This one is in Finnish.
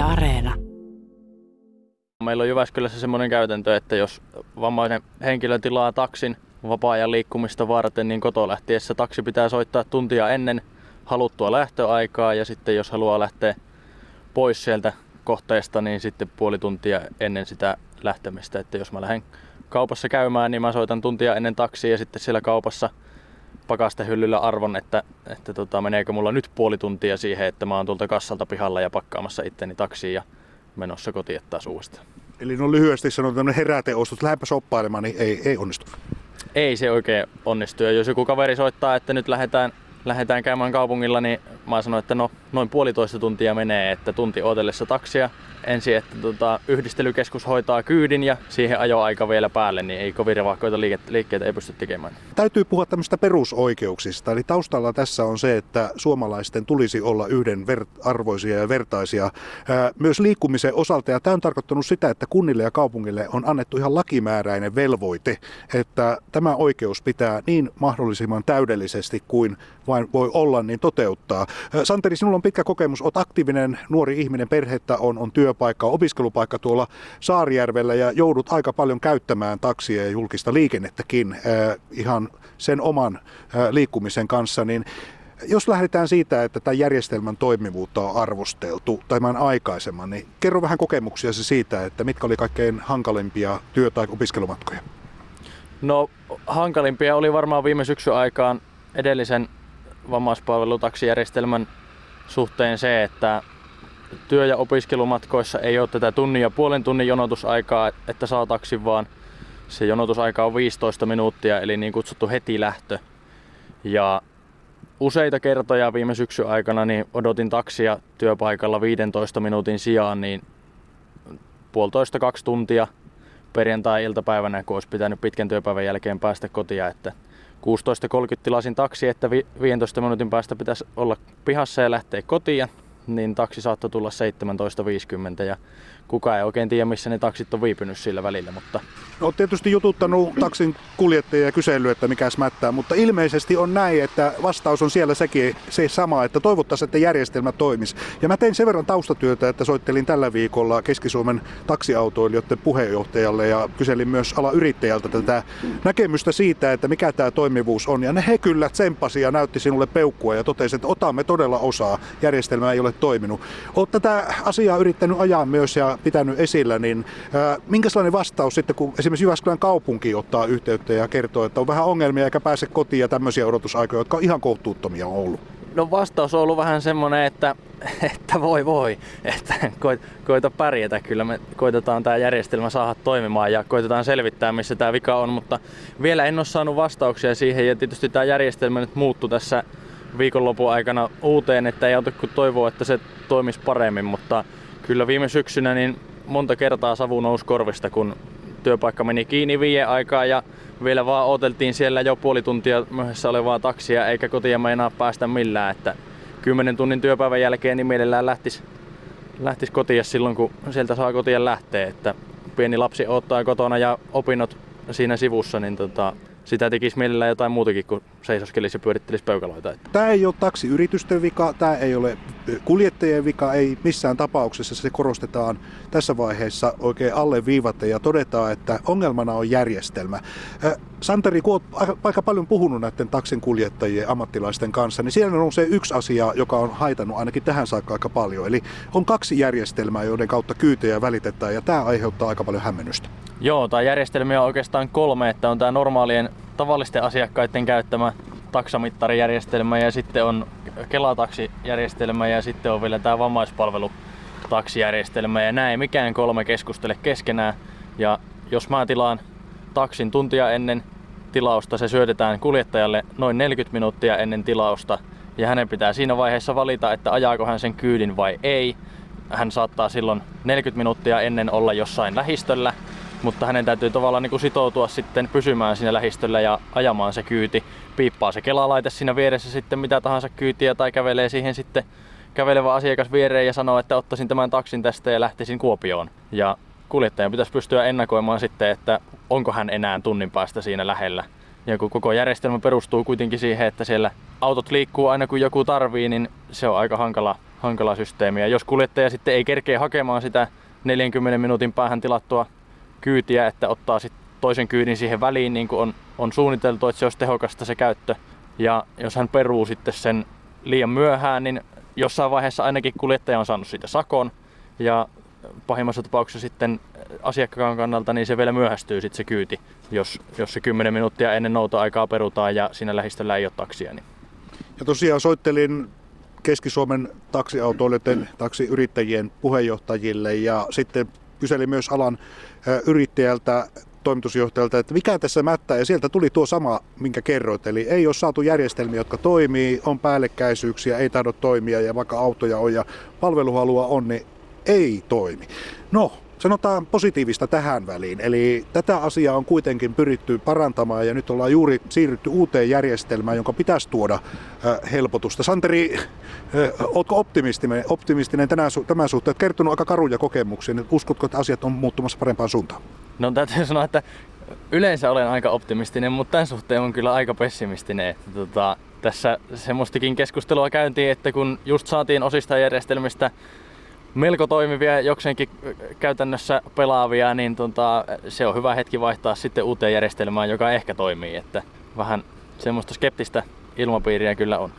Areena. Meillä on Jyväskylässä semmoinen käytäntö, että jos vammainen henkilö tilaa taksin vapaa-ajan liikkumista varten, niin koto lähtiessä taksi pitää soittaa tuntia ennen haluttua lähtöaikaa ja sitten jos haluaa lähteä pois sieltä kohteesta, niin sitten puoli tuntia ennen sitä lähtemistä. Että jos mä lähden kaupassa käymään, niin mä soitan tuntia ennen taksia ja sitten siellä kaupassa pakastehyllyllä arvon, että, että tota, meneekö mulla nyt puoli tuntia siihen, että mä oon tuolta kassalta pihalla ja pakkaamassa itteni taksiin ja menossa kotiin taas uudestaan. Eli no lyhyesti sanon tämmöinen heräteostos, lähdepä soppailemaan, niin ei, ei onnistu. Ei se oikein onnistu. Ja jos joku kaveri soittaa, että nyt lähdetään, lähdetään käymään kaupungilla, niin mä sanon, että no noin puolitoista tuntia menee, että tunti odellessa taksia ensin, että tota, yhdistelykeskus hoitaa kyydin ja siihen ajoaika vielä päälle, niin ei kovin liikkeitä, liikkeitä ei pysty tekemään. Täytyy puhua tämmöistä perusoikeuksista. Eli taustalla tässä on se, että suomalaisten tulisi olla yhdenarvoisia ja vertaisia myös liikkumisen osalta. Ja tämä on tarkoittanut sitä, että kunnille ja kaupungille on annettu ihan lakimääräinen velvoite, että tämä oikeus pitää niin mahdollisimman täydellisesti kuin vain voi olla, niin toteuttaa. Santeri, sinulla on pitkä kokemus, olet aktiivinen nuori ihminen, perhettä on, on työpaikka, opiskelupaikka tuolla Saarijärvellä ja joudut aika paljon käyttämään taksia ja julkista liikennettäkin äh, ihan sen oman äh, liikkumisen kanssa, niin jos lähdetään siitä, että tämän järjestelmän toimivuutta on arvosteltu tämän aikaisemman, niin kerro vähän kokemuksia siitä, että mitkä oli kaikkein hankalimpia työ- tai opiskelumatkoja? No hankalimpia oli varmaan viime syksyn aikaan edellisen vammaispalvelutaksijärjestelmän suhteen se, että työ- ja opiskelumatkoissa ei ole tätä tunnin ja puolen tunnin jonotusaikaa, että saa taksin, vaan se jonotusaika on 15 minuuttia, eli niin kutsuttu heti lähtö. Ja useita kertoja viime syksyn aikana niin odotin taksia työpaikalla 15 minuutin sijaan, niin puolitoista kaksi tuntia perjantai-iltapäivänä, kun olisi pitänyt pitkän työpäivän jälkeen päästä kotia, että 16.30 tilasin taksi, että 15 minuutin päästä pitäisi olla pihassa ja lähteä kotiin niin taksi saattoi tulla 17.50 ja kukaan ei oikein tiedä, missä ne taksit on viipynyt sillä välillä. Mutta... No, olet tietysti jututtanut taksin kuljettajia ja kysellyt, että mikä mättää, mutta ilmeisesti on näin, että vastaus on siellä sekin se sama, että toivottaisiin, että järjestelmä toimisi. Ja mä tein sen verran taustatyötä, että soittelin tällä viikolla Keski-Suomen taksiautoilijoiden puheenjohtajalle ja kyselin myös alayrittäjältä tätä näkemystä siitä, että mikä tämä toimivuus on. Ja ne he kyllä tsemppasi ja näytti sinulle peukkua ja totesi, että otamme todella osaa. Järjestelmä ei ole toiminut. Olet tätä asiaa yrittänyt ajaa myös ja pitänyt esillä, niin minkälainen vastaus sitten, kun esimerkiksi Jyväskylän kaupunki ottaa yhteyttä ja kertoo, että on vähän ongelmia eikä pääse kotiin ja tämmöisiä odotusaikoja, jotka on ihan kohtuuttomia ollut? No vastaus on ollut vähän semmoinen, että, että voi voi, että koita pärjätä. Kyllä me koitetaan tämä järjestelmä saada toimimaan ja koitetaan selvittää, missä tämä vika on, mutta vielä en ole saanut vastauksia siihen ja tietysti tämä järjestelmä nyt muuttui tässä viikonlopun aikana uuteen, että ei auta kuin toivoa, että se toimisi paremmin, mutta kyllä viime syksynä niin monta kertaa savu nousi korvista, kun työpaikka meni kiinni viien aikaa ja vielä vaan oteltiin siellä jo puoli tuntia myöhässä olevaa taksia eikä kotia meinaa päästä millään, että kymmenen tunnin työpäivän jälkeen niin mielellään lähtis, lähtis kotia silloin kun sieltä saa kotia lähteä, että pieni lapsi odottaa kotona ja opinnot siinä sivussa, niin tota, sitä tekisi mielellään jotain muutakin kuin seisoskelisi ja pyörittelisi peukaloita. Tämä ei ole taksiyritysten vika, tämä ei ole kuljettajien vika, ei missään tapauksessa se korostetaan tässä vaiheessa oikein alle viivatte ja todetaan, että ongelmana on järjestelmä. Santeri, kun olet aika paljon puhunut näiden taksin kuljettajien ammattilaisten kanssa, niin siellä on se yksi asia, joka on haitannut ainakin tähän saakka aika paljon. Eli on kaksi järjestelmää, joiden kautta kyytejä välitetään ja tämä aiheuttaa aika paljon hämmennystä. Joo, tämä järjestelmiä on oikeastaan kolme, että on tämä normaalien tavallisten asiakkaiden käyttämä taksamittarijärjestelmä ja sitten on Kelataksijärjestelmä ja sitten on vielä tämä vammaispalvelutaksijärjestelmä ja näin mikään kolme keskustele keskenään. Ja jos mä tilaan taksin tuntia ennen tilausta, se syötetään kuljettajalle noin 40 minuuttia ennen tilausta ja hänen pitää siinä vaiheessa valita, että ajaako hän sen kyydin vai ei. Hän saattaa silloin 40 minuuttia ennen olla jossain lähistöllä mutta hänen täytyy tavallaan niin kuin sitoutua sitten pysymään siinä lähistöllä ja ajamaan se kyyti. Piippaa se kelalaite siinä vieressä sitten mitä tahansa kyytiä tai kävelee siihen sitten kävelevä asiakas viereen ja sanoo, että ottaisin tämän taksin tästä ja lähtisin Kuopioon. Ja kuljettajan pitäisi pystyä ennakoimaan sitten, että onko hän enää tunnin päästä siinä lähellä. Ja kun koko järjestelmä perustuu kuitenkin siihen, että siellä autot liikkuu aina kun joku tarvii, niin se on aika hankala hankala systeemi. Ja jos kuljettaja sitten ei kerkeä hakemaan sitä 40 minuutin päähän tilattua kyytiä, että ottaa sitten toisen kyydin siihen väliin, niin kuin on, on suunniteltu, että se olisi tehokasta se käyttö. Ja jos hän peruu sitten sen liian myöhään, niin jossain vaiheessa ainakin kuljettaja on saanut siitä sakon. Ja pahimmassa tapauksessa sitten asiakkaan kannalta niin se vielä myöhästyy sitten se kyyti, jos, jos se 10 minuuttia ennen noutoaikaa perutaan ja siinä lähistöllä ei ole taksia. Niin. Ja tosiaan soittelin Keski-Suomen taksiautoilijoiden, taksiyrittäjien puheenjohtajille ja sitten kyselin myös alan yrittäjältä toimitusjohtajalta, että mikä tässä mättää, ja sieltä tuli tuo sama, minkä kerroit, eli ei ole saatu järjestelmiä, jotka toimii, on päällekkäisyyksiä, ei tahdo toimia, ja vaikka autoja on ja palveluhalua on, niin ei toimi. No, sanotaan positiivista tähän väliin. Eli tätä asiaa on kuitenkin pyritty parantamaan ja nyt ollaan juuri siirrytty uuteen järjestelmään, jonka pitäisi tuoda äh, helpotusta. Santeri, äh, oletko optimistinen, optimistinen tänään, tämän suhteen? Olet kertonut aika karuja kokemuksia. Niin uskotko, että asiat on muuttumassa parempaan suuntaan? No täytyy sanoa, että yleensä olen aika optimistinen, mutta tämän suhteen on kyllä aika pessimistinen. Että tota, tässä semmoistakin keskustelua käyntiin, että kun just saatiin osista järjestelmistä melko toimivia, jokseenkin käytännössä pelaavia, niin tota, se on hyvä hetki vaihtaa sitten uuteen järjestelmään, joka ehkä toimii. Että vähän semmoista skeptistä ilmapiiriä kyllä on.